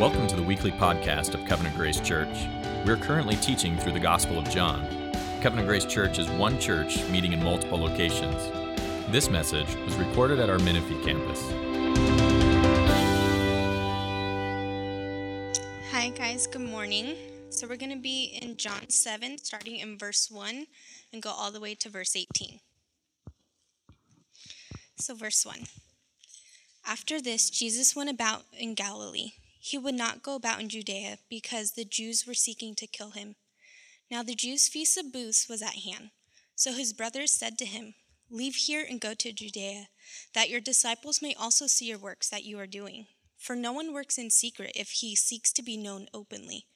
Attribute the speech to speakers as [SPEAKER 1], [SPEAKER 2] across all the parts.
[SPEAKER 1] Welcome to the weekly podcast of Covenant Grace Church. We're currently teaching through the Gospel of John. Covenant Grace Church is one church meeting in multiple locations. This message was recorded at our Menifee campus.
[SPEAKER 2] Hi, guys. Good morning. So, we're going to be in John 7, starting in verse 1, and go all the way to verse 18. So, verse 1. After this, Jesus went about in Galilee. He would not go about in Judea because the Jews were seeking to kill him. Now, the Jews' feast of booths was at hand. So his brothers said to him, Leave here and go to Judea, that your disciples may also see your works that you are doing. For no one works in secret if he seeks to be known openly.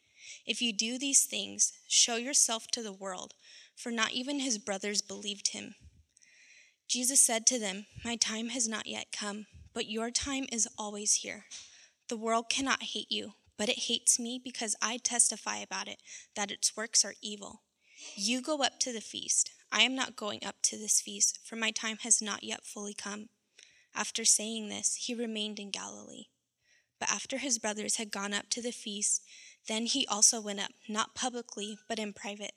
[SPEAKER 2] If you do these things, show yourself to the world, for not even his brothers believed him. Jesus said to them, My time has not yet come, but your time is always here. The world cannot hate you, but it hates me because I testify about it that its works are evil. You go up to the feast. I am not going up to this feast, for my time has not yet fully come. After saying this, he remained in Galilee. But after his brothers had gone up to the feast, then he also went up, not publicly, but in private.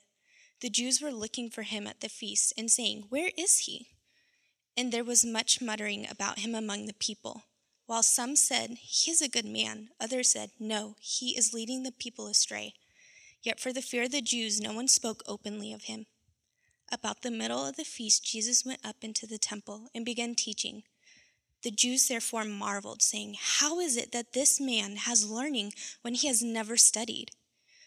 [SPEAKER 2] The Jews were looking for him at the feast and saying, Where is he? And there was much muttering about him among the people. While some said, He is a good man, others said, No, he is leading the people astray. Yet for the fear of the Jews, no one spoke openly of him. About the middle of the feast, Jesus went up into the temple and began teaching. The Jews therefore marveled, saying, How is it that this man has learning when he has never studied?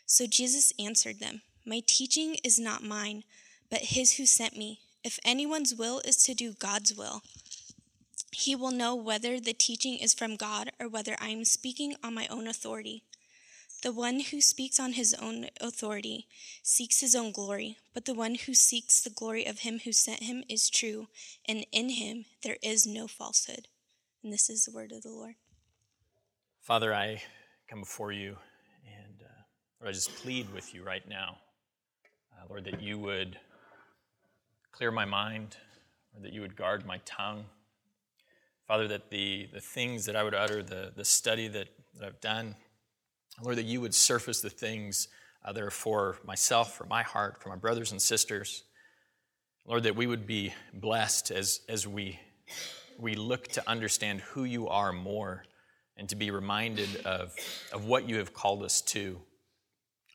[SPEAKER 2] So Jesus answered them, My teaching is not mine, but his who sent me. If anyone's will is to do God's will, he will know whether the teaching is from God or whether I am speaking on my own authority. The one who speaks on his own authority seeks his own glory, but the one who seeks the glory of him who sent him is true, and in him there is no falsehood. And this is the word of the Lord.
[SPEAKER 1] Father, I come before you and uh, Lord, I just plead with you right now, uh, Lord, that you would clear my mind, or that you would guard my tongue. Father, that the, the things that I would utter, the, the study that, that I've done, Lord, that you would surface the things uh, that are for myself, for my heart, for my brothers and sisters. Lord, that we would be blessed as, as we, we look to understand who you are more and to be reminded of, of what you have called us to.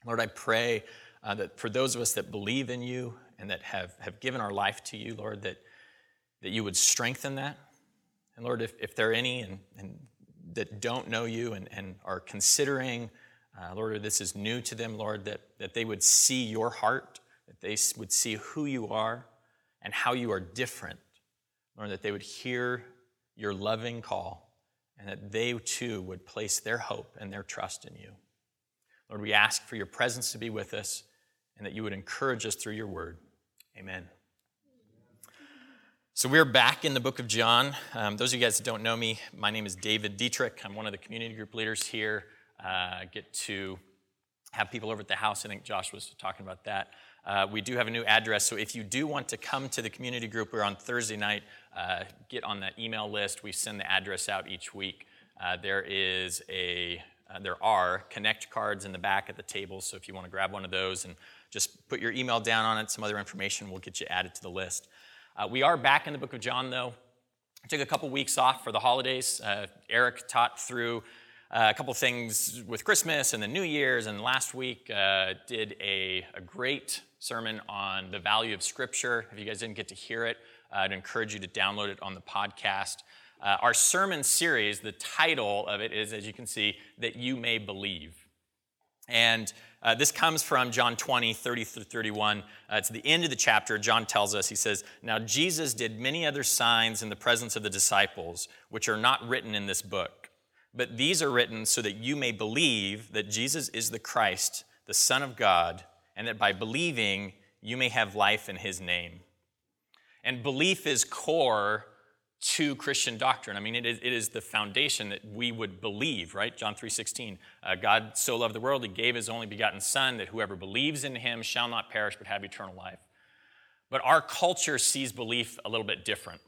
[SPEAKER 1] Lord, I pray uh, that for those of us that believe in you and that have, have given our life to you, Lord, that, that you would strengthen that. And Lord, if, if there are any and, and that don't know you and, and are considering, uh, Lord, this is new to them, Lord, that, that they would see your heart, that they would see who you are and how you are different. Lord, that they would hear your loving call and that they too would place their hope and their trust in you. Lord, we ask for your presence to be with us and that you would encourage us through your word. Amen. So we're back in the book of John. Um, those of you guys that don't know me, my name is David Dietrich. I'm one of the community group leaders here. Uh, get to have people over at the house. I think Josh was talking about that. Uh, we do have a new address, so if you do want to come to the community group, we're on Thursday night. Uh, get on that email list. We send the address out each week. Uh, there is a uh, there are connect cards in the back at the table, so if you want to grab one of those and just put your email down on it, some other information we'll get you added to the list. Uh, we are back in the book of John, though. I took a couple weeks off for the holidays. Uh, Eric taught through uh, a couple things with Christmas and the New Year's, and last week uh, did a, a, great sermon on the value of Scripture. If you guys didn't get to hear it, I'd encourage you to download it on the podcast. Uh, our sermon series, the title of it is, as you can see, That You May Believe. And uh, this comes from John 20, 30 through 31. Uh, it's the end of the chapter. John tells us, he says, Now Jesus did many other signs in the presence of the disciples, which are not written in this book. But these are written so that you may believe that Jesus is the Christ, the Son of God, and that by believing you may have life in his name. And belief is core to Christian doctrine. I mean, it is, it is the foundation that we would believe, right? John 3.16, uh, God so loved the world, he gave his only begotten son that whoever believes in him shall not perish but have eternal life. But our culture sees belief a little bit different.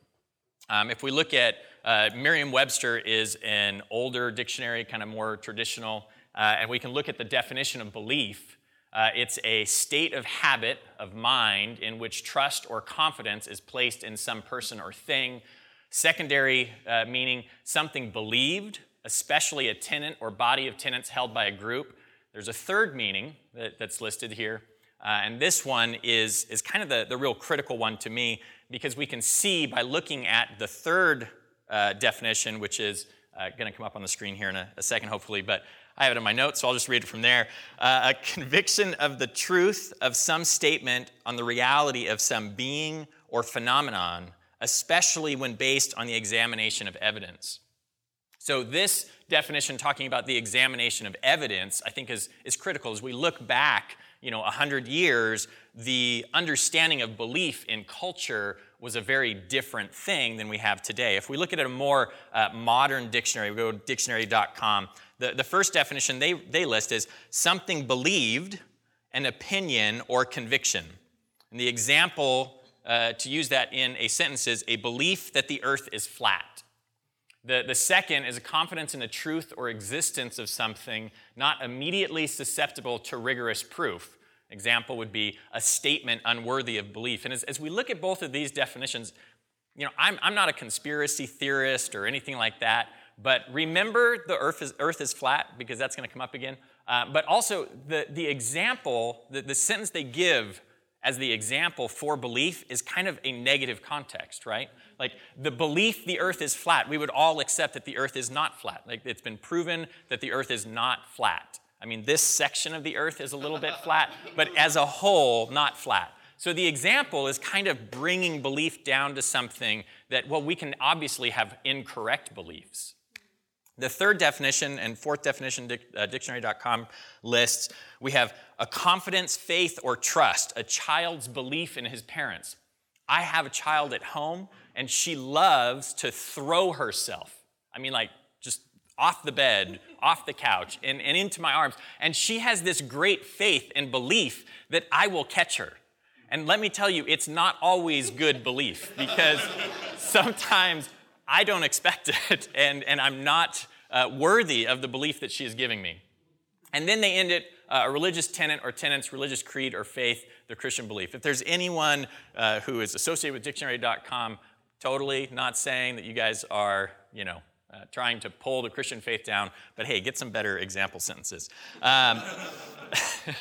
[SPEAKER 1] Um, if we look at uh, Merriam Webster is an older dictionary, kind of more traditional, uh, and we can look at the definition of belief. Uh, it's a state of habit of mind in which trust or confidence is placed in some person or thing. Secondary uh, meaning something believed, especially a tenant or body of tenants held by a group. There's a third meaning that, that's listed here, uh, and this one is, is kind of the, the real critical one to me because we can see by looking at the third uh, definition, which is uh, going to come up on the screen here in a, a, second, hopefully, but I have it in my notes, so I'll just read it from there. Uh, a conviction of the truth of some statement on the reality of some being or phenomenon, especially when based on the examination of evidence. So, this definition, talking about the examination of evidence, I think is, is critical as we look back you know, 100 years, the understanding of belief in culture was a very different thing than we have today. If we look at a more uh, modern dictionary, we go to dictionary.com, the, the first definition they, they list is something believed, an opinion, or conviction. And the example uh, to use that in a sentence is a belief that the earth is flat. The, the second is a confidence in the truth or existence of something not immediately susceptible to rigorous proof. Example would be a statement unworthy of belief. And as, as we look at both of these definitions, you know, I'm, I'm not a conspiracy theorist or anything like that, but remember the earth is, earth is flat because that's going to come up again. Uh, but also, the, the example, the, the sentence they give as the example for belief is kind of a negative context, right? Like the belief the earth is flat, we would all accept that the earth is not flat. Like it's been proven that the earth is not flat. I mean, this section of the earth is a little bit flat, but as a whole, not flat. So the example is kind of bringing belief down to something that, well, we can obviously have incorrect beliefs. The third definition and fourth definition, uh, dictionary.com lists, we have a confidence, faith, or trust, a child's belief in his parents. I have a child at home and she loves to throw herself. I mean, like just off the bed, off the couch, and, and into my arms. And she has this great faith and belief that I will catch her. And let me tell you, it's not always good belief because sometimes I don't expect it and, and I'm not uh, worthy of the belief that she is giving me. And then they end it uh, a religious tenet or tenants, religious creed or faith, their Christian belief. If there's anyone uh, who is associated with dictionary.com Totally not saying that you guys are, you know, uh, trying to pull the Christian faith down, but hey, get some better example sentences. Um,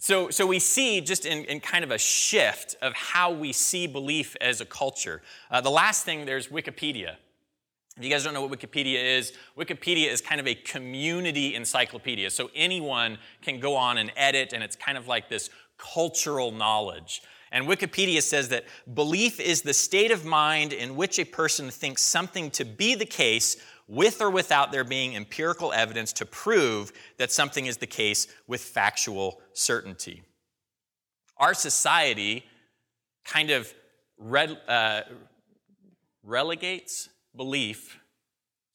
[SPEAKER 1] so, so we see just in, in, kind of a shift of how we see belief as a culture. Uh, the last thing, there's Wikipedia. If you guys don't know what Wikipedia is, Wikipedia is kind of a community encyclopedia. So anyone can go on and edit, and it's kind of like this cultural knowledge. And Wikipedia says that belief is the state of mind in which a person thinks something to be the case with or without there being empirical evidence to prove that something is the case with factual certainty. Our society kind of uh, relegates belief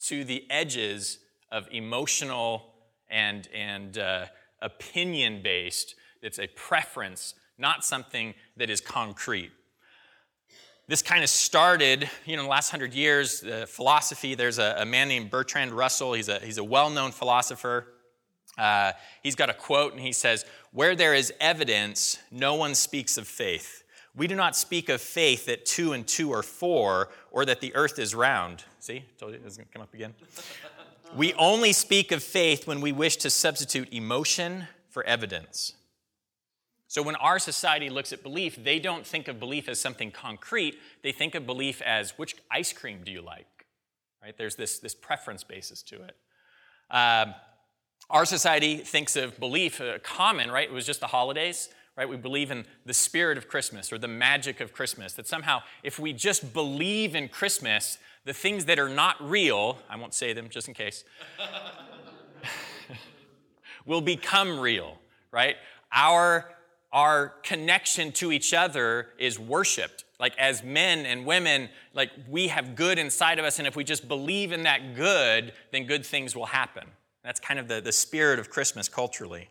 [SPEAKER 1] to the edges of emotional and, and uh, opinion based. It's a preference not something that is concrete. This kind of started, you know, in the last hundred years, philosophy. There's a, a, man named Bertrand Russell. He's a, he's a well known philosopher. Uh, he's got a quote, and he says, Where there is evidence, no one speaks of faith. We do not speak of faith that two and two are four, or that the earth is round. See, told you it was going to come up again. we only speak of faith when we wish to substitute emotion for evidence. So when our society looks at belief, they don't think of belief as something concrete. They think of belief as which ice cream do you like? Right? There's this, this preference basis to it. Um, our society thinks of belief uh, common, right? It was just the holidays, right? We believe in the spirit of Christmas or the magic of Christmas. That somehow, if we just believe in Christmas, the things that are not real, I won't say them just in case, will become real, right? Our our connection to each other is worshiped. Like as men and women, like we have good inside of us, and if we just believe in that good, then good things will happen. That's kind of the, the spirit of Christmas culturally.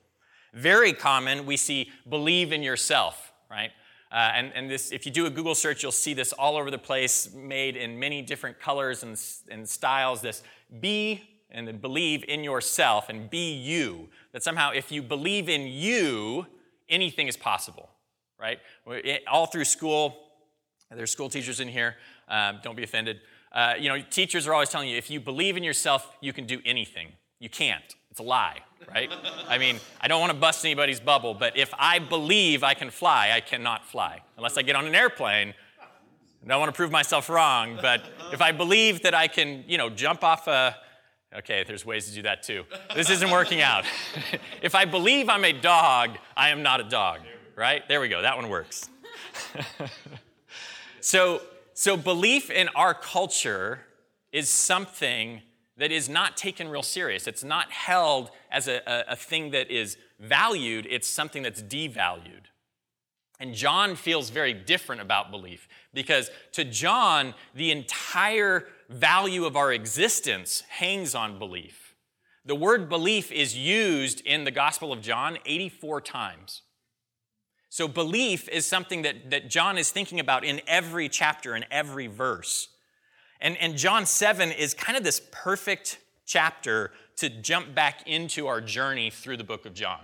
[SPEAKER 1] Very common, we see believe in yourself, right? Uh, and and this, if you do a Google search, you'll see this all over the place, made in many different colors and, and styles. This be and believe in yourself and be you. That somehow, if you believe in you, anything is possible, right? All through school, there's school teachers in here. Um, don't be offended. Uh, you know, teachers are always telling you if you believe in yourself, you can do anything. You can't. It's a lie, right? I mean, I don't want to bust anybody's bubble, but if I believe I can fly, I cannot fly. Unless I get on an airplane, I don't want to prove myself wrong, but if I believe that I can, you know, jump off a, Okay, there's ways to do that too. This isn't working out. if I believe I'm a dog, I am not a dog, right? There we go, that one works. so, so, belief in our culture is something that is not taken real serious. It's not held as a, a, a thing that is valued, it's something that's devalued. And John feels very different about belief because to John, the entire value of our existence hangs on belief. The word belief is used in the Gospel of John 84 times. So, belief is something that, that John is thinking about in every chapter, in every verse. And, and John 7 is kind of this perfect chapter to jump back into our journey through the book of John.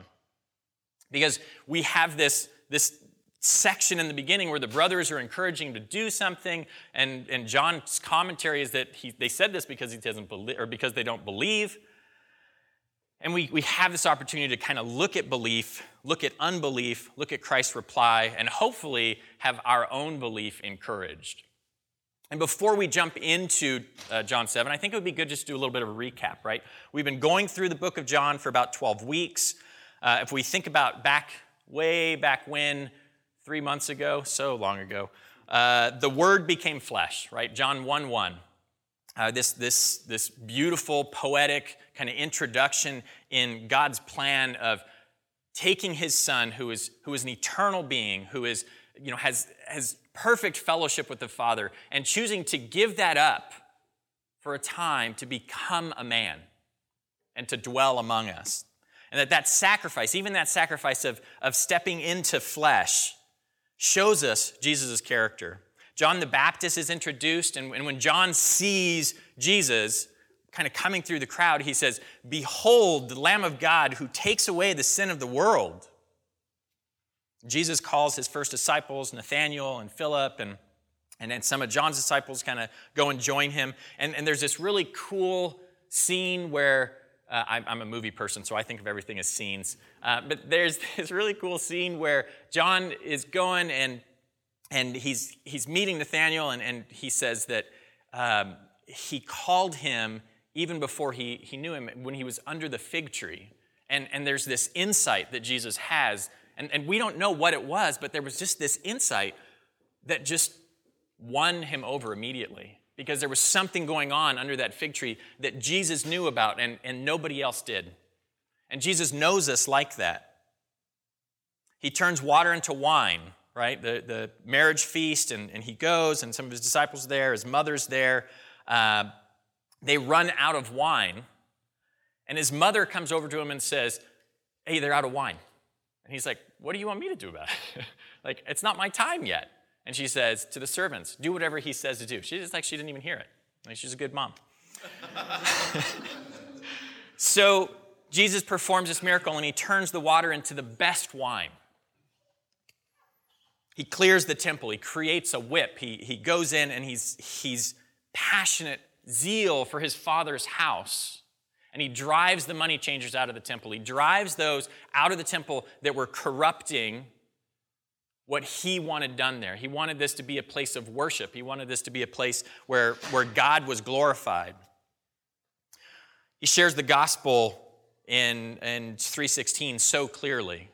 [SPEAKER 1] Because we have this, this section in the beginning where the brothers are encouraging him to do something, and, and John's commentary is that he, they said this because he doesn't believe, or because they don't believe. And we, we have this opportunity to kind of look at belief, look at unbelief, look at Christ's reply, and hopefully have our own belief encouraged. And before we jump into uh, John 7, I think it would be good just to do a little bit of a recap, right? We've been going through the book of John for about 12 weeks. Uh, if we think about back, way back when, three months ago, so long ago, uh, the Word became flesh, right? John 1 1. Uh, this, this, this beautiful, poetic kind of introduction in God's plan of taking his son, who is, who is an eternal being, who is, you know, has, has perfect fellowship with the Father, and choosing to give that up for a time to become a man and to dwell among us. And that that sacrifice, even that sacrifice of, of stepping into flesh, shows us Jesus' character. John the Baptist is introduced, and when John sees Jesus kind of coming through the crowd, he says, Behold, the Lamb of God who takes away the sin of the world. Jesus calls his first disciples, Nathaniel and Philip, and, and then some of John's disciples kind of go and join him. And, and there's this really cool scene where uh, I'm, I'm, a movie person, so I think of everything as scenes. Uh, but there's this really cool scene where John is going and, and he's, he's meeting Nathaniel, and, and he says that um, he called him even before he, he knew him when he was under the fig tree. And, and there's this insight that Jesus has, and, and we don't know what it was, but there was just this insight that just won him over immediately because there was something going on under that fig tree that Jesus knew about and, and nobody else did. And Jesus knows us like that. He turns water into wine, right? The, the marriage feast, and, and he goes, and some of his disciples there, his mother's there. Uh, they run out of wine, and his mother comes over to him and says, Hey, they're out of wine. And he's like, What do you want me to do about it? like, it's not my time yet. And she says to the servants, Do whatever he says to do. She's like she didn't even hear it. Like she's a good mom. so Jesus performs this miracle and he turns the water into the best wine. He clears the temple, he creates a whip, he, he goes in and he's, he's passionate zeal for his father's house. And he drives the money changers out of the temple. He drives those out of the temple that were corrupting what he wanted done there. He wanted this to be a place of worship. He wanted this to be a place where, where God was glorified. He shares the gospel in, in 316 so clearly.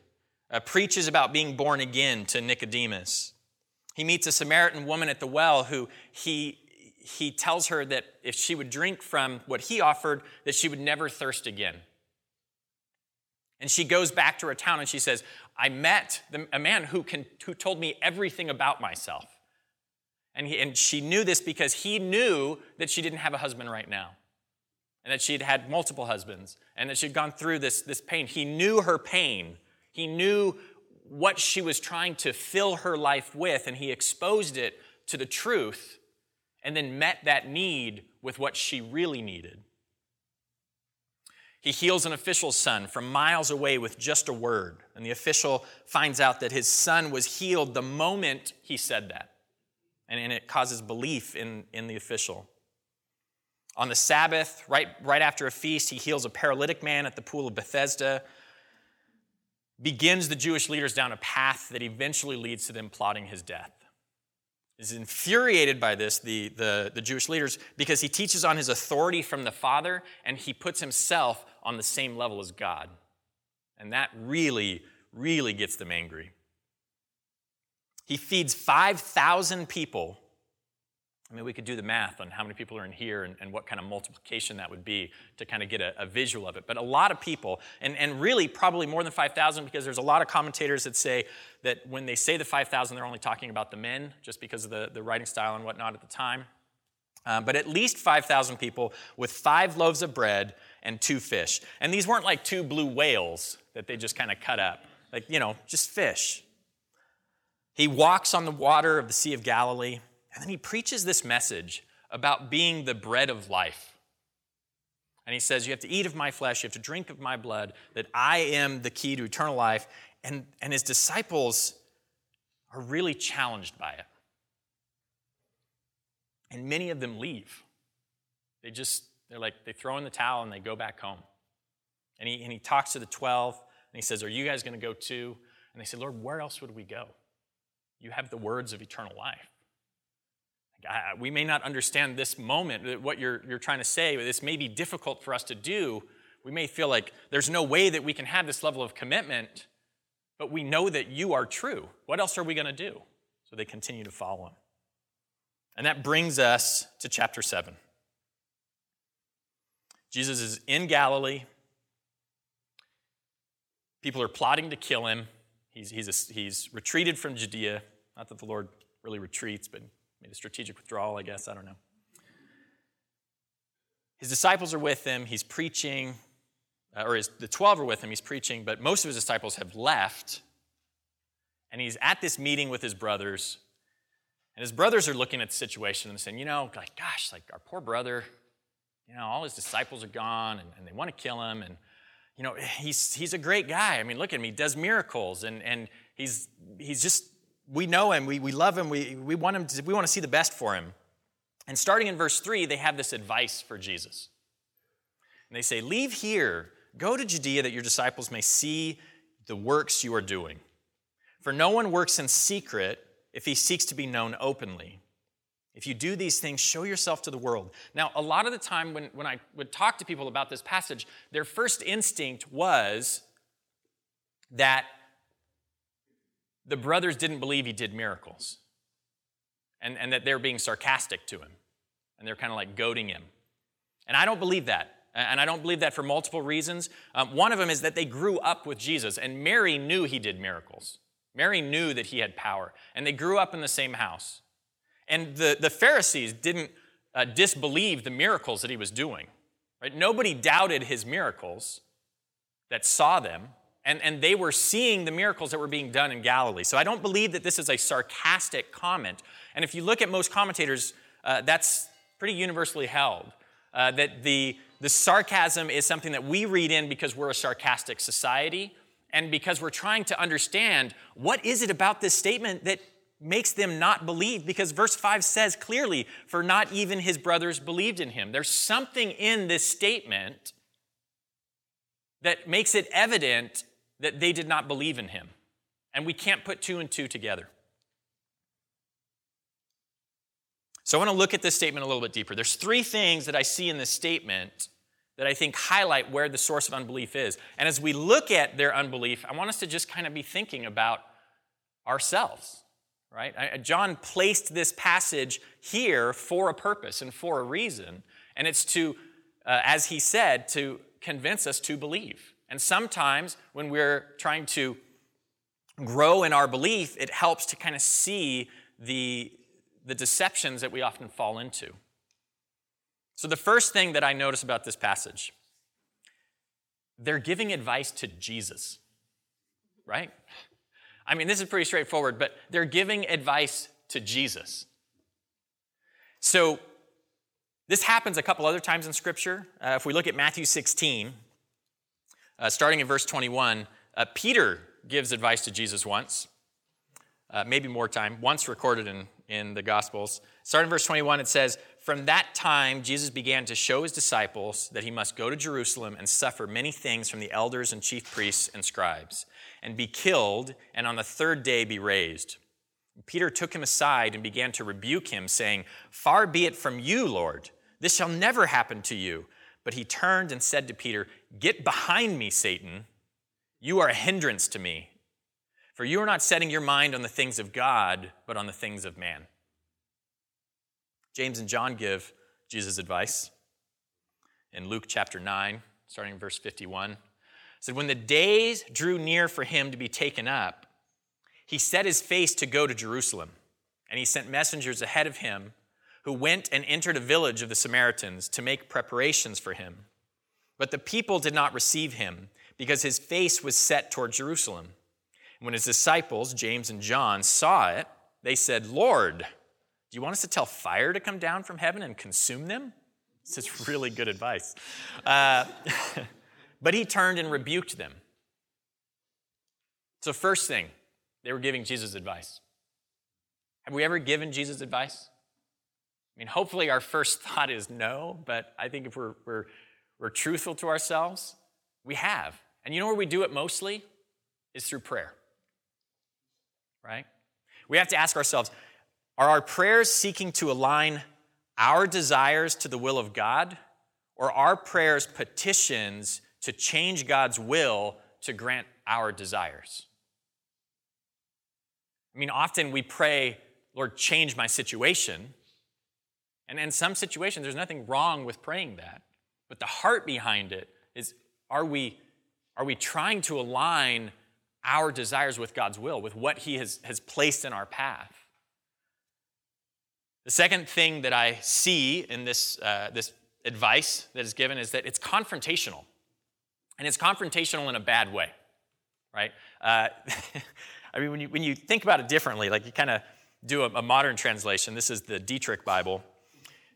[SPEAKER 1] Uh, preaches about being born again to Nicodemus. He meets a Samaritan woman at the well who he, he tells her that if she would drink from what he offered, that she would never thirst again. And she goes back to her town and she says, I met the, a man who, can, who told me everything about myself. And, he, and she knew this because he knew that she didn't have a husband right now, and that she had had multiple husbands, and that she'd gone through this, this pain. He knew her pain. He knew what she was trying to fill her life with, and he exposed it to the truth and then met that need with what she really needed. He heals an official's son from miles away with just a word, and the official finds out that his son was healed the moment he said that. And, and it causes belief in, in the official. On the Sabbath, right, right after a feast, he heals a paralytic man at the pool of Bethesda, begins the Jewish leaders down a path that eventually leads to them plotting his death. Is infuriated by this, the, the, the Jewish leaders, because he teaches on his authority from the Father and he puts himself on the same level as God. And that really, really gets them angry. He feeds 5,000 people I mean, we could do the math on how many people are in here and, and what kind of multiplication that would be to kind of get a, a, visual of it. But a lot of people, and, and really probably more than 5,000, because there's a lot of commentators that say that when they say the 5,000, they're only talking about the men, just because of the, the writing style and whatnot at the time. Um, but at least 5,000 people with five loaves of bread and two fish. And these weren't like two blue whales that they just kind of cut up, like, you know, just fish. He walks on the water of the Sea of Galilee. And then he preaches this message about being the bread of life. And he says, You have to eat of my flesh, you have to drink of my blood, that I am the key to eternal life. And, and his disciples are really challenged by it. And many of them leave. They just, they're like, they throw in the towel and they go back home. And he, and he talks to the 12 and he says, Are you guys going to go too? And they say, Lord, where else would we go? You have the words of eternal life we may not understand this moment, uh, what you're, you're trying to say. This may be difficult for us to do. We may feel like there's no way that we can have this level of commitment, but we know that you are true. What else are we going to do? So they continue to follow him. And that brings us to chapter 7. Jesus is in Galilee. People are plotting to kill him. He's, he's, a, he's retreated from Judea. Not that the Lord really retreats, but A strategic withdrawal, I guess. I don't know. His disciples are with him. He's preaching, uh, or his, the 12 are with him. He's preaching, but most of his disciples have left. And he's at this meeting with his brothers. And his brothers are looking at the situation and saying, you know, like, gosh, like our poor brother, you know, all his disciples are gone and, and they want to kill him. And, you know, he's, he's a great guy. I mean, look at him. He does miracles and, and he's, he's just we know him, we, we love him, we, we, want him to, we want to see the best for him. And starting in verse 3, they have this advice for Jesus. And they say, Leave here, go to Judea that your disciples may see the works you are doing. For no one works in secret if he seeks to be known openly. If you do these things, show yourself to the world. Now, a lot of the time when, when I would talk to people about this passage, their first instinct was that the brothers didn't believe he did miracles and, and that they're being sarcastic to him and they're kind of like goading him. And I don't believe that. And I don't believe that for multiple reasons. Um, one of them is that they grew up with Jesus, and Mary knew he did miracles. Mary knew that he had power, and they grew up in the same house. And the, the Pharisees didn't uh, disbelieve the miracles that he was doing. Right? Nobody doubted his miracles that saw them and, and they were seeing the miracles that were being done in Galilee. So I don't believe that this is a sarcastic comment. And if you look at most commentators, uh, that's pretty universally held. Uh, that the, the sarcasm is something that we read in because we're a sarcastic society and because we're trying to understand what is it about this statement that makes them not believe because verse 5 says clearly for not even his brothers believed in him there's something in this statement that makes it evident that they did not believe in him. And we can't put two and two together. So I want to look at this statement a little bit deeper. There's three things that I see in this statement that I think highlight where the source of unbelief is. And as we look at their unbelief, I want us to just kind of be thinking about ourselves, right? John placed this passage here for a purpose and for a reason, and it's to, uh, as he said, to convince us to believe. And sometimes when we're trying to grow in our belief, it helps to kind of see the, the deceptions that we often fall into. So, the first thing that I notice about this passage, they're giving advice to Jesus, right? I mean, this is pretty straightforward, but they're giving advice to Jesus. So, this happens a couple other times in Scripture. Uh, if we look at Matthew 16, uh, starting in verse 21, uh, Peter gives advice to Jesus once, uh, maybe more time, once recorded in, in the Gospels. Starting in verse 21, it says, From that time, Jesus began to show his disciples that he must go to Jerusalem and suffer many things from the elders and chief priests and scribes, and be killed, and on the third day be raised. Peter took him aside and began to rebuke him, saying, Far be it from you, Lord. This shall never happen to you. But he turned and said to Peter, Get behind me, Satan. You are a hindrance to me. For you are not setting your mind on the things of God, but on the things of man. James and John give Jesus advice in Luke chapter 9, starting in verse 51. said, When the days drew near for him to be taken up, he set his face to go to Jerusalem, and he sent messengers ahead of him who went and entered a village of the Samaritans to make preparations for him. But the people did not receive him because his face was set toward Jerusalem. When his disciples, James and John, saw it, they said, Lord, do you want us to tell fire to come down from heaven and consume them? This is really good advice. Uh, but he turned and rebuked them. So, first thing, they were giving Jesus advice. Have we ever given Jesus advice? I mean, hopefully our first thought is no, but I think if we're, we're, we're truthful to ourselves, we have. And you know where we do it mostly? Is through prayer. Right? We have to ask ourselves are our prayers seeking to align our desires to the will of God, or are prayers petitions to change God's will to grant our desires? I mean, often we pray, Lord, change my situation. And in some situations, there's nothing wrong with praying that. But the heart behind it is are we, are we trying to align our desires with God's will, with what He has, has placed in our path? The second thing that I see in this, uh, this advice that is given is that it's confrontational. And it's confrontational in a bad way, right? Uh, I mean, when you, when you think about it differently, like you kind of do a, a modern translation, this is the Dietrich Bible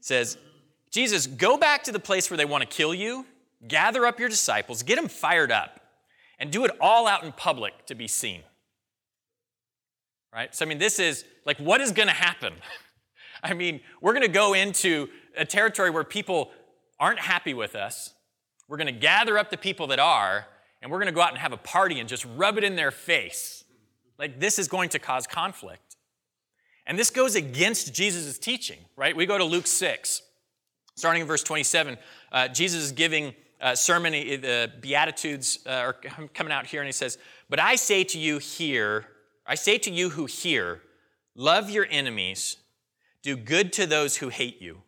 [SPEAKER 1] says, Jesus, go back to the place where they want to kill you, gather up your disciples, get them fired up, and do it all out in public to be seen. Right? So, I mean, this is like, what is going to happen? I mean, we're going to go into a territory where people aren't happy with us. We're going to gather up the people that are, and we're going to go out and have a party and just rub it in their face. Like, this is going to cause conflict. And this goes against Jesus' teaching, right? We go to Luke 6, starting in verse 27. Uh, Jesus is giving a sermon, the Beatitudes uh, are coming out here, and he says, But I say to you here, I say to you who hear, love your enemies, do good to those who hate you,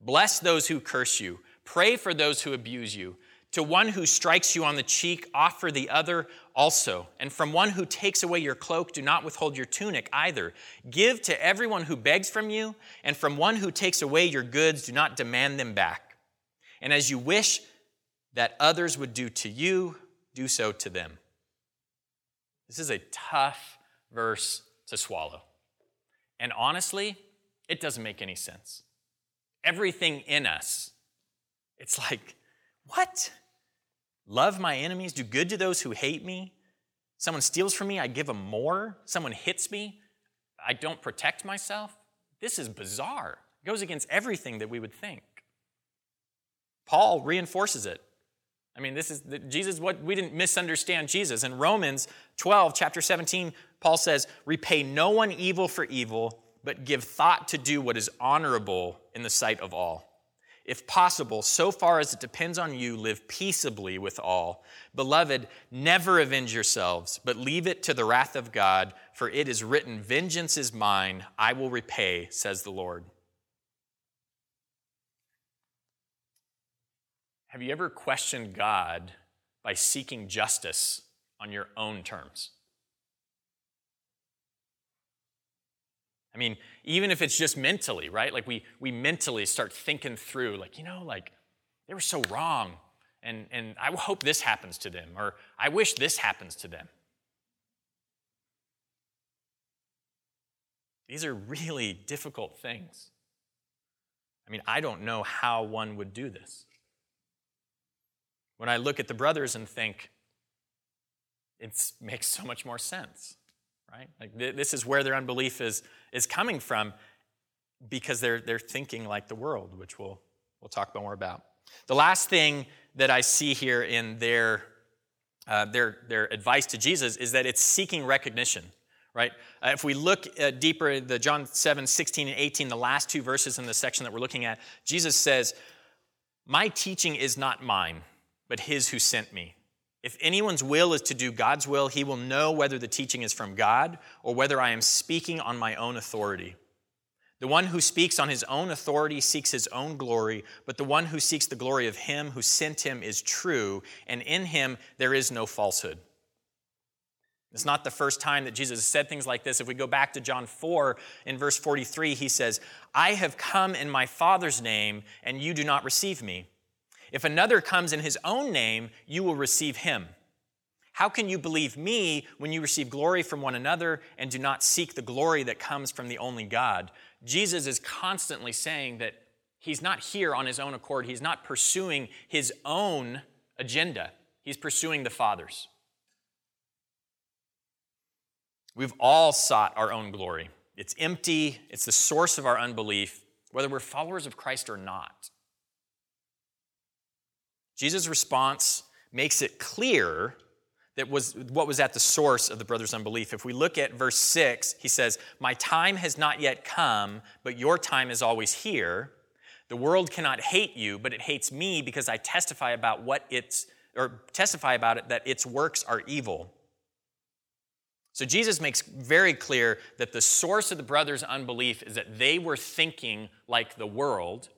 [SPEAKER 1] bless those who curse you, pray for those who abuse you. To one who strikes you on the cheek, offer the other also. And from one who takes away your cloak, do not withhold your tunic either. Give to everyone who begs from you, and from one who takes away your goods, do not demand them back. And as you wish that others would do to you, do so to them. This is a tough verse to swallow. And honestly, it doesn't make any sense. Everything in us, it's like, what? Love my enemies, do good to those who hate me. Someone steals from me, I give them more. Someone hits me, I don't protect myself. This is bizarre. It goes against everything that we would think. Paul reinforces it. I mean, this is the, Jesus, what we didn't misunderstand Jesus. In Romans 12, chapter 17, Paul says, Repay no one evil for evil, but give thought to do what is honorable in the sight of all. If possible, so far as it depends on you, live peaceably with all. Beloved, never avenge yourselves, but leave it to the wrath of God, for it is written, Vengeance is mine, I will repay, says the Lord. Have you ever questioned God by seeking justice on your own terms? I mean, even if it's just mentally, right? Like we, we mentally start thinking through, like, you know, like they were so wrong, and, and I hope this happens to them, or I wish this happens to them. These are really difficult things. I mean, I don't know how one would do this. When I look at the brothers and think, it makes so much more sense, right? Like th- this is where their unbelief is, is coming from because they're, they're thinking like the world, which we'll, we'll talk more about. The last thing that I see here in their, uh, their, their advice to Jesus is that it's seeking recognition right? Uh, if we look uh, deeper, the John 7, 16 and 18, the last two verses in the section that we're looking at, Jesus says, My teaching is not mine, but his who sent me. If anyone's will is to do God's will, he will know whether the teaching is from God or whether I am speaking on my own authority. The one who speaks on his own authority seeks his own glory, but the one who seeks the glory of him who sent him is true, and in him there is no falsehood. It's not the first time that Jesus said things like this. If we go back to John 4 in verse 43, he says, I have come in my Father's name, and you do not receive me. If another comes in his own name, you will receive him. How can you believe me when you receive glory from one another and do not seek the glory that comes from the only God? Jesus is constantly saying that he's not here on his own accord. He's not pursuing his own agenda, he's pursuing the Father's. We've all sought our own glory. It's empty, it's the source of our unbelief, whether we're followers of Christ or not. Jesus' response makes it clear that was what was at the source of the brother's unbelief. If we look at verse 6, he says, My time has not yet come, but your time is always here. The world cannot hate you, but it hates me because I testify about what it's or testify about it that its works are evil. So Jesus makes very clear that the source of the brothers' unbelief is that they were thinking like the world,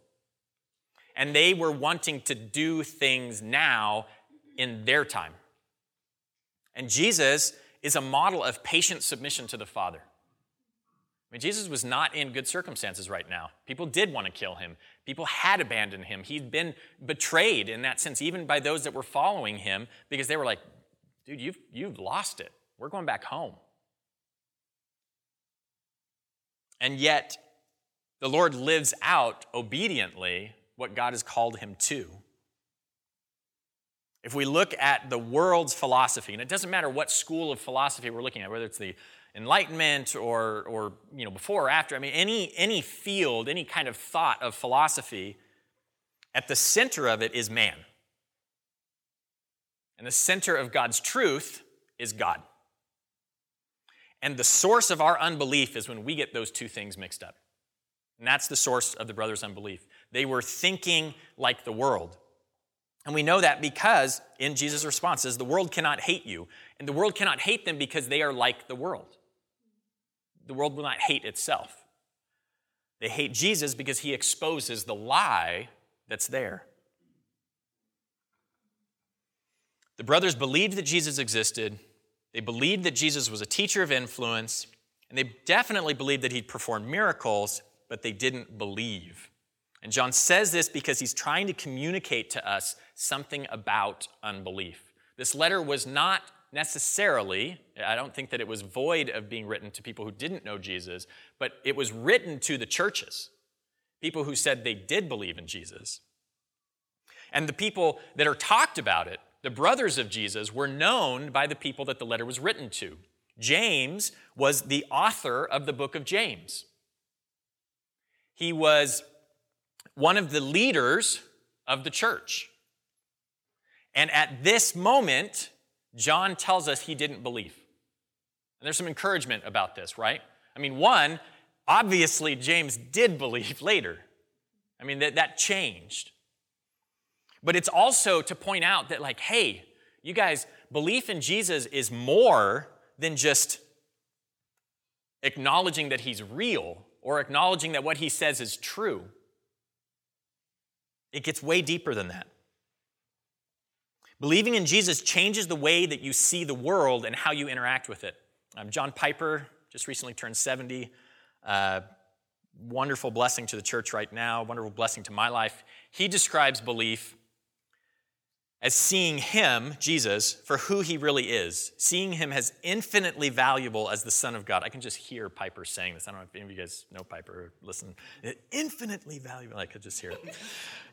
[SPEAKER 1] and they were wanting to do things now in their time. And Jesus is a model of patient submission to the Father. I mean, Jesus was not in good circumstances right now. People did want to kill him. People had abandoned him. He'd been betrayed in that sense, even by those that were following him, because they were like, dude, you've, you've lost it. We're going back home. And yet, the Lord lives out obediently what God has called him to. If we look at the world's philosophy, and it doesn't matter what school of philosophy we're looking at, whether it's the Enlightenment or, or you know, before or after, I mean, any, any field, any kind of thought of philosophy, at the center of it is man. And the center of God's truth is God. And the source of our unbelief is when we get those two things mixed up. And that's the source of the brothers' unbelief. They were thinking like the world. And we know that because in Jesus' response says, the world cannot hate you. And the world cannot hate them because they are like the world. The world will not hate itself. They hate Jesus because he exposes the lie that's there. The brothers believed that Jesus existed, they believed that Jesus was a teacher of influence, and they definitely believed that he'd perform miracles, but they didn't believe. And John says this because he's trying to communicate to us something about unbelief. This letter was not necessarily, I don't think that it was void of being written to people who didn't know Jesus, but it was written to the churches, people who said they did believe in Jesus. And the people that are talked about it the brothers of Jesus were known by the people that the letter was written to. James was the author of the book of James. He was one of the leaders of the church. And at this moment, John tells us he didn't believe. And there's some encouragement about this, right? I mean, one, obviously, James did believe later. I mean, that, that changed. But it's also to point out that, like, hey, you guys, belief in Jesus is more than just acknowledging that he's real or acknowledging that what he says is true. It gets way deeper than that. Believing in Jesus changes the way that you see the world and how you interact with it. Um, John Piper just recently turned 70. Uh, wonderful blessing to the church right now, wonderful blessing to my life. He describes belief as seeing him, Jesus, for who he really is, seeing him as infinitely valuable as the Son of God. I can just hear Piper saying this. I don't know if any of you guys know Piper listen. Infinitely valuable. I could just hear it.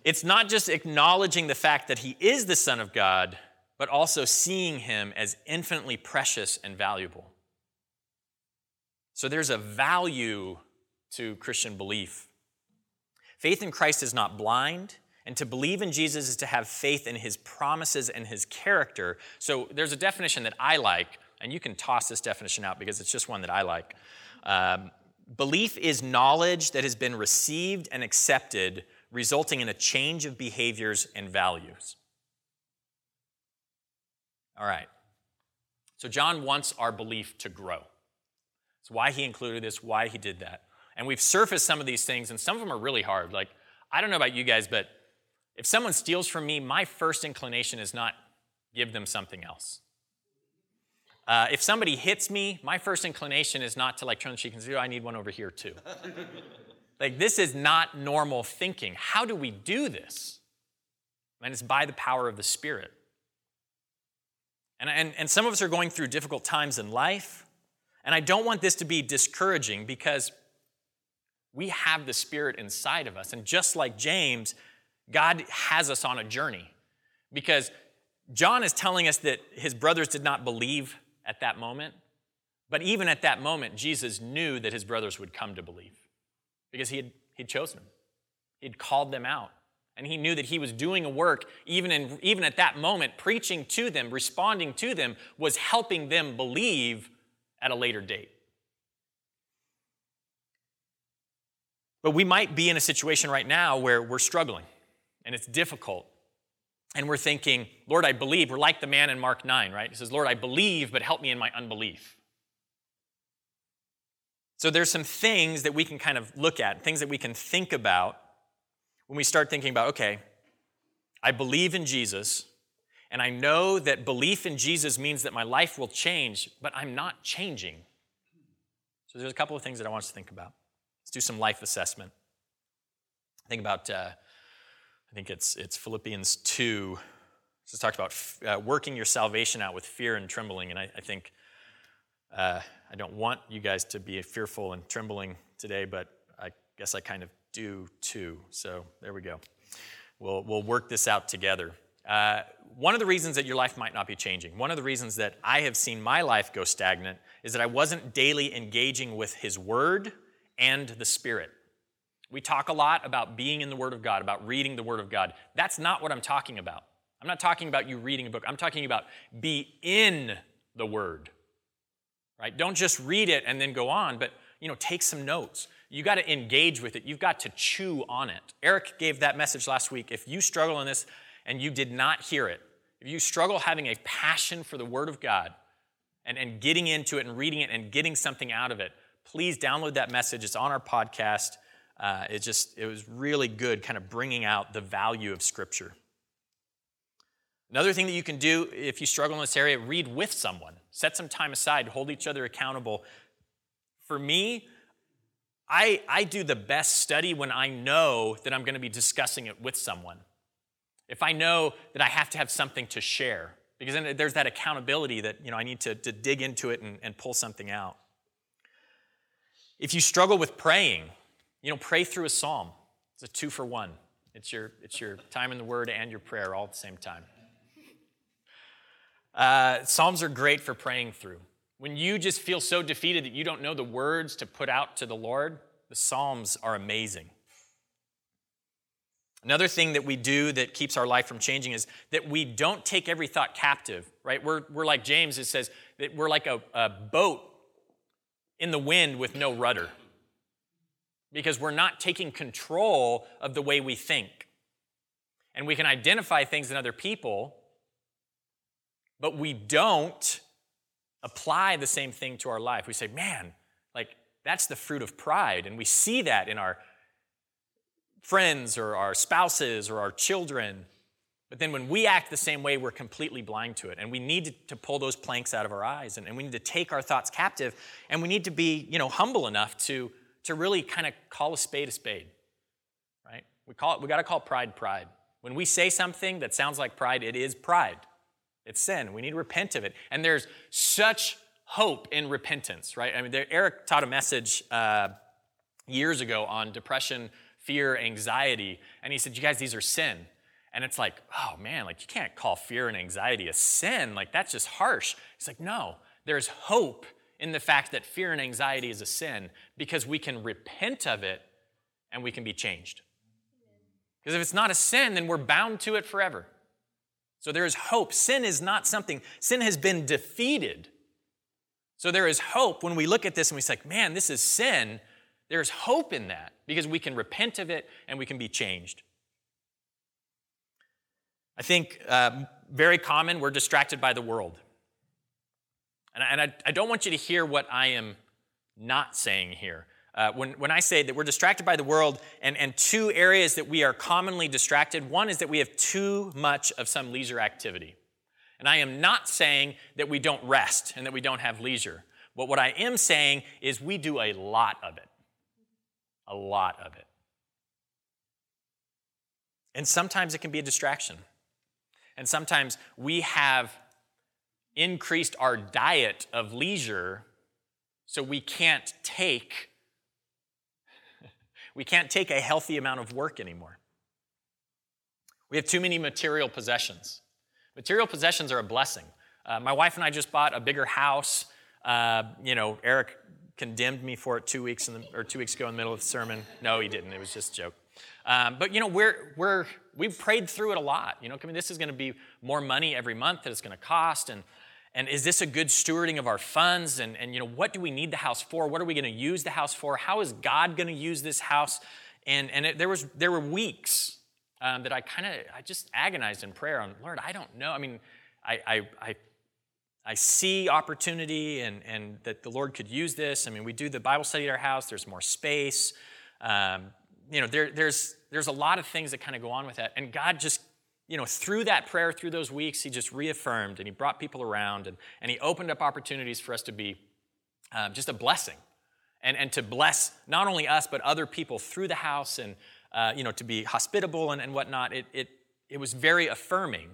[SPEAKER 1] It's not just acknowledging the fact that he is the Son of God, but also seeing him as infinitely precious and valuable. So there's a value to Christian belief. Faith in Christ is not blind. And to believe in Jesus is to have faith in his promises and his character. So there's a definition that I like, and you can toss this definition out because it's just one that I like. Um, belief is knowledge that has been received and accepted, resulting in a change of behaviors and values. All right. So John wants our belief to grow. It's why he included this, why he did that. And we've surfaced some of these things, and some of them are really hard. Like, I don't know about you guys, but if someone steals from me, my first inclination is not give them something else. Uh, if somebody hits me, my first inclination is not to like turn the cheek and say, oh, I need one over here too. like, this is not normal thinking. How do we do this? And it's by the power of the Spirit. And, and, and some of us are going through difficult times in life. And I don't want this to be discouraging because we have the Spirit inside of us. And just like James, God has us on a journey because John is telling us that his brothers did not believe at that moment. But even at that moment, Jesus knew that his brothers would come to believe because he had he'd chosen them. He'd called them out. And he knew that he was doing a work, even, in, even at that moment, preaching to them, responding to them, was helping them believe at a later date. But we might be in a situation right now where we're struggling and it's difficult. And we're thinking, Lord, I believe. We're like the man in Mark 9, right? He says, Lord, I believe, but help me in my unbelief. So there's some things that we can kind of look at, things that we can think about when we start thinking about, okay, I believe in Jesus, and I know that belief in Jesus means that my life will change, but I'm not changing. So there's a couple of things that I want us to think about. Let's do some life assessment. Think about uh, I think it's, it's Philippians 2. This talked about uh, working your salvation out with fear and trembling. And I, I think uh, I don't want you guys to be fearful and trembling today, but I guess I kind of do too. So there we go. We'll, we'll work this out together. Uh, one of the reasons that your life might not be changing, one of the reasons that I have seen my life go stagnant, is that I wasn't daily engaging with His Word and the Spirit. We talk a lot about being in the Word of God, about reading the Word of God. That's not what I'm talking about. I'm not talking about you reading a book. I'm talking about be in the Word. Right? Don't just read it and then go on, but you know, take some notes. You got to engage with it. You've got to chew on it. Eric gave that message last week. If you struggle in this and you did not hear it, if you struggle having a passion for the Word of God and, and getting into it and reading it and getting something out of it, please download that message. It's on our podcast uh, it just it was really good kind of bringing out the value of scripture. Another thing that you can do if you struggle in this area read with someone. Set some time aside hold each other accountable. For me i i do the best study when i know that i'm going to be discussing it with someone. If i know that i have to have something to share because then there's that accountability that you know i need to, to dig into it and, and pull something out. If you struggle with praying you know, pray through a psalm. It's a two for one. It's your, it's your time in the Word and your prayer all at the same time. Uh, psalms are great for praying through. When you just feel so defeated that you don't know the words to put out to the Lord, the Psalms are amazing. Another thing that we do that keeps our life from changing is that we don't take every thought captive, right? We're, we're like James, it says that we're like a, a boat in the wind with no rudder because we're not taking control of the way we think. And we can identify things in other people, but we don't apply the same thing to our life. We say, man, like that's the fruit of pride. And we see that in our friends or our spouses or our children. But then when we act the same way, we're completely blind to it. And we need to pull those planks out of our eyes. And, we need to take our thoughts captive. And we need to be, you know, humble enough to to really kind of call a spade a spade, right? We call it, we got to call pride pride. When we say something that sounds like pride, it is pride. It's sin. We need to repent of it. And there's such hope in repentance, right? I mean, there, Eric taught a message uh, years ago on depression, fear, anxiety, and he said, You guys, these are sin. And it's like, oh man, like you can't call fear and anxiety a sin. Like that's just harsh. He's like, no, there's hope in the fact that fear and anxiety is a sin because we can repent of it and we can be changed. Because if it's not a sin, then we're bound to it forever. So there is hope. Sin is not something, sin has been defeated. So there is hope when we look at this and we say, man, this is sin. There's hope in that because we can repent of it and we can be changed. I think uh, very common, we're distracted by the world. And, I, and I, I, don't want you to hear what I am not saying here. Uh, when, when I say that we're distracted by the world, and, and two areas that we are commonly distracted one is that we have too much of some leisure activity. And I am not saying that we don't rest and that we don't have leisure. But what I am saying is we do a lot of it. A lot of it. And sometimes it can be a distraction. And sometimes we have increased our diet of leisure so we can't take we can't take a healthy amount of work anymore. We have too many material possessions. Material possessions are a blessing. Uh, my wife and I just bought a bigger house. Uh, you know, Eric condemned me for it two weeks in the, or two weeks ago in the middle of the sermon. No, he didn't. It was just a joke. Um, but you know, we're we're we've prayed through it a lot. You know, I mean, this is going to be more money every month that it's going to cost, and and is this a good stewarding of our funds? And and you know, what do we need the house for? What are we going to use the house for? How is God going to use this house? And and it, there was there were weeks um, that I kind of I just agonized in prayer on Lord. I don't know. I mean, I I. I I see opportunity and, and that the Lord could use this. I mean, we do the Bible study at our house, there's more space. Um, you know, there, there's, there's a lot of things that kind of go on with that. And God just, you know, through that prayer, through those weeks, He just reaffirmed and He brought people around and, and He opened up opportunities for us to be um, just a blessing and, and to bless not only us, but other people through the house and, uh, you know, to be hospitable and, and whatnot. It, it, it was very affirming.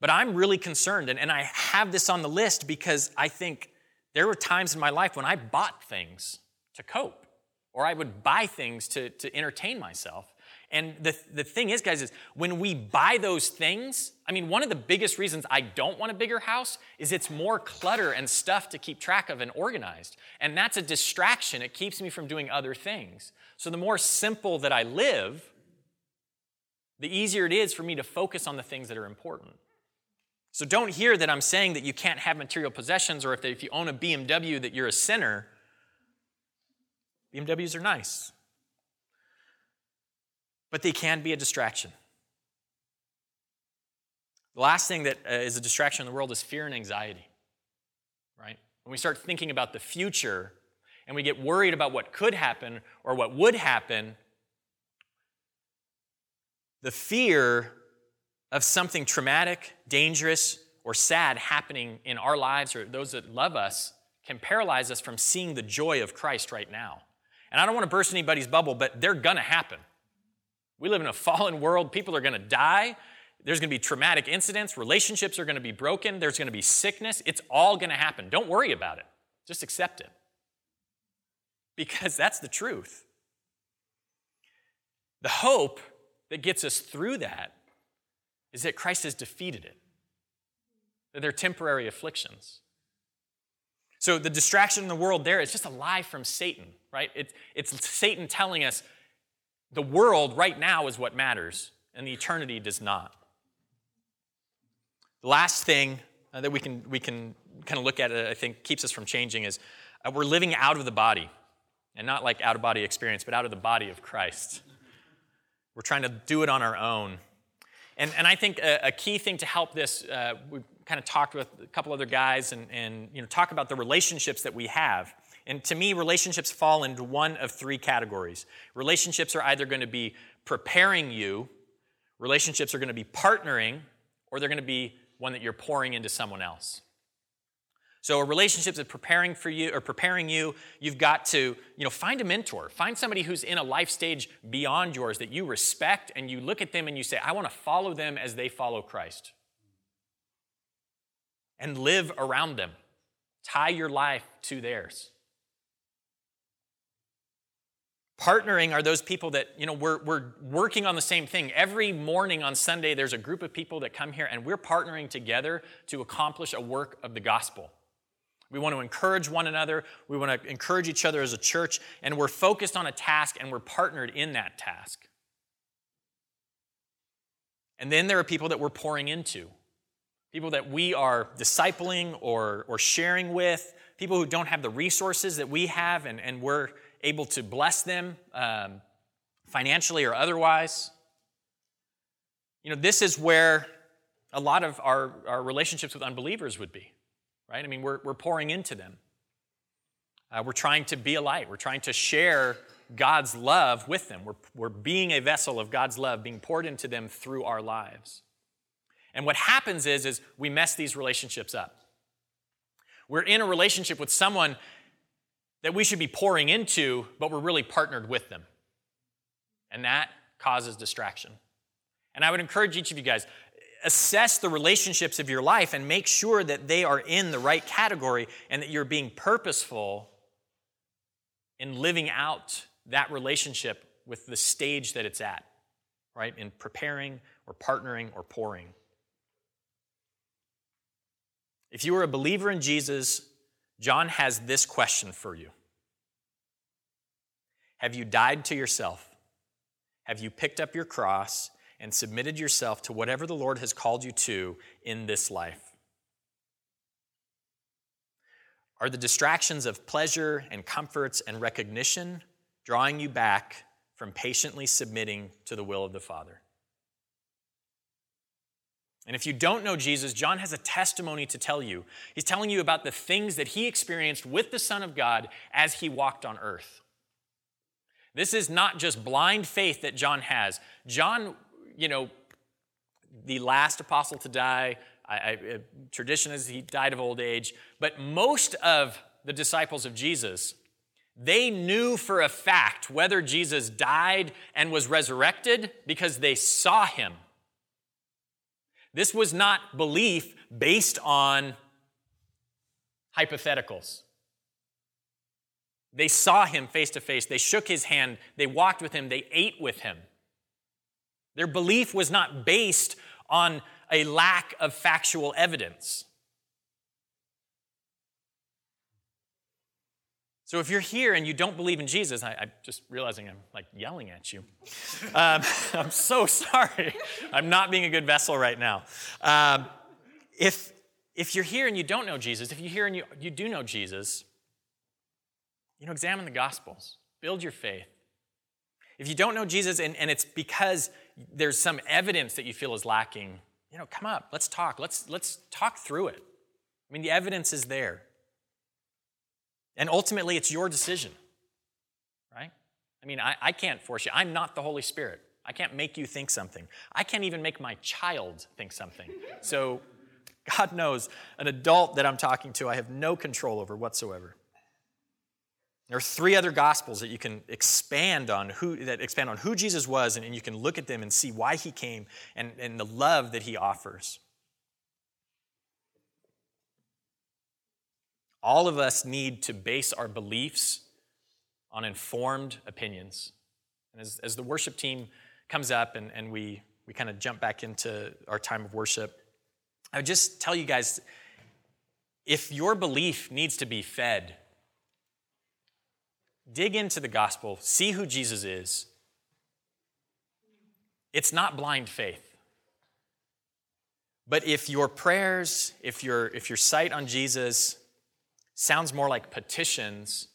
[SPEAKER 1] But I'm really concerned, and, and I have this on the list because I think there were times in my life when I bought things to cope or I would buy things to, to entertain myself. And the, the thing is, guys, is when we buy those things, I mean, one of the biggest reasons I don't want a bigger house is it's more clutter and stuff to keep track of and organized. And that's a distraction. It keeps me from doing other things. So the more simple that I live, the easier it is for me to focus on the things that are important. So don't hear that I'm saying that you can't have material possessions or if, if you own a BMW that you're a sinner. BMWs are nice, but they can be a distraction. The last thing that uh, a distraction in the world is fear and anxiety, right? When we start thinking about the future and we get worried about what could happen or what would happen, the fear of something traumatic, dangerous, or sad happening in our lives or those that love us can paralyze us from seeing the joy of Christ right now. And I don't want to burst anybody's bubble, but they're going to happen. We live in a fallen world. People are going to die. There's going to be traumatic incidents. Relationships are going to be broken. There's going to be sickness. It's all going to happen. Don't worry about it. Just accept it. Because that's the truth. The hope that gets us through that is that Christ has defeated it, that they're temporary afflictions. So the distraction in the world there is just a lie from Satan, right? It, it's Satan telling us the world right now is what matters, and the eternity does not. The last thing uh, that we can, we can kind of look at, I think, keeps us from changing is uh, we're living out of the body. And not like out of body experience, but out of the body of Christ. We're trying to do it on our own. And, and I think a, a key thing to help this, uh, we kind of talked with a couple other guys and, and you know, talk about the relationships that we have. And to me, relationships fall into one of three categories. Relationships are either going to be preparing you, relationships are going to be partnering, or they're going to be one that you're pouring into someone else. So a relationship that's preparing for you or preparing you, you've got to, you know, find a mentor. Find somebody who's in a life stage beyond yours that you respect and you look at them and you say, I want to follow them as they follow Christ. And live around them. Tie your life to theirs. Partnering are those people that, you know, we're, we're working on the same thing. Every morning on Sunday, there's a group of people that come here and we're partnering together to accomplish a work of the gospel. We want to encourage one another. We want to encourage each other as a church, and we're focused on a task and we're partnered in that task. And then there are people that we're pouring into, people that we are discipling or, or sharing with, people who don't have the resources that we have, and, and we're able to bless them um, financially or otherwise. You know, this is where a lot of our, our relationships with unbelievers would be right? I mean, we're, we're pouring into them. Uh, we're trying to be a light. We're trying to share God's love with them. We're, we're being a vessel of God's love being poured into them through our lives. And what happens is, is we mess these relationships up. We're in a relationship with someone that we should be pouring into, but we're really partnered with them. And that causes distraction. And I would encourage each of you guys assess the relationships of your life and make sure that they are in the right category and that you're being purposeful in living out that relationship with the stage that it's at, right? In preparing or partnering or pouring. If you are a believer in Jesus, John has this question for you Have you died to yourself? Have you picked up your cross and submitted yourself to whatever the Lord has called you to in this life? Are the distractions of pleasure and comforts and recognition drawing you back from patiently submitting to the will of the Father? And if you don't know Jesus, John has a testimony to tell you. He's telling you about the things that he experienced with the Son of God as he walked on earth. This is not just blind faith that John has. John you know, the last apostle to die. I, I, uh, tradition is he died of old age. But most of the disciples of Jesus, they knew for a fact whether Jesus died and was resurrected because they saw him. This was not belief based on hypotheticals. They saw him face to face. They shook his hand. They walked with him. They ate with him. Their belief was not based on a lack of factual evidence. So if you're here and you don't believe in Jesus, I, am just realizing I'm like yelling at you. Um, I'm so sorry. I'm not being a good vessel right now. Um, if, if you're here and you don't know Jesus, if you're here and you, you do know Jesus, you know, examine the Gospels, build your faith. If you don't know Jesus and, and it's because there's some evidence that you feel is lacking, you know, come up, let's talk. Let's, let's talk through it. I mean, the evidence is there. And ultimately, it's your decision, right? I mean, I, I can't force you. I'm not the Holy Spirit. I can't make you think something. I can't even make my child think something. So, God knows, an adult that I'm talking to, I have no control over whatsoever. There are three other gospels that you can expand on who that expand on who Jesus was, and, and you can look at them and see why he came and, and the love that he offers. All of us need to base our beliefs on informed opinions. And as, as the worship team comes up and, and we, we kind of jump back into our time of worship, I would just tell you guys if your belief needs to be fed, dig into the gospel, see who Jesus is. It's not blind faith. But if your prayers, if your, if your sight on Jesus sounds more like petitions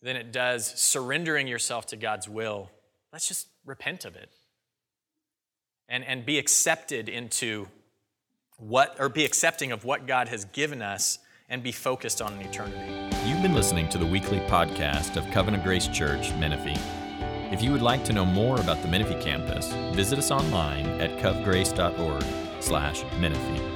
[SPEAKER 1] than it does surrendering yourself to God's will, let's just repent of it and, and be accepted into what, or be accepting of what God has given us and be focused on an eternity.
[SPEAKER 3] You've been listening to the weekly podcast of Covenant Grace Church, Menifee. If you would like to know more about the Menifee campus, visit us online at covgrace.org slash Menifee.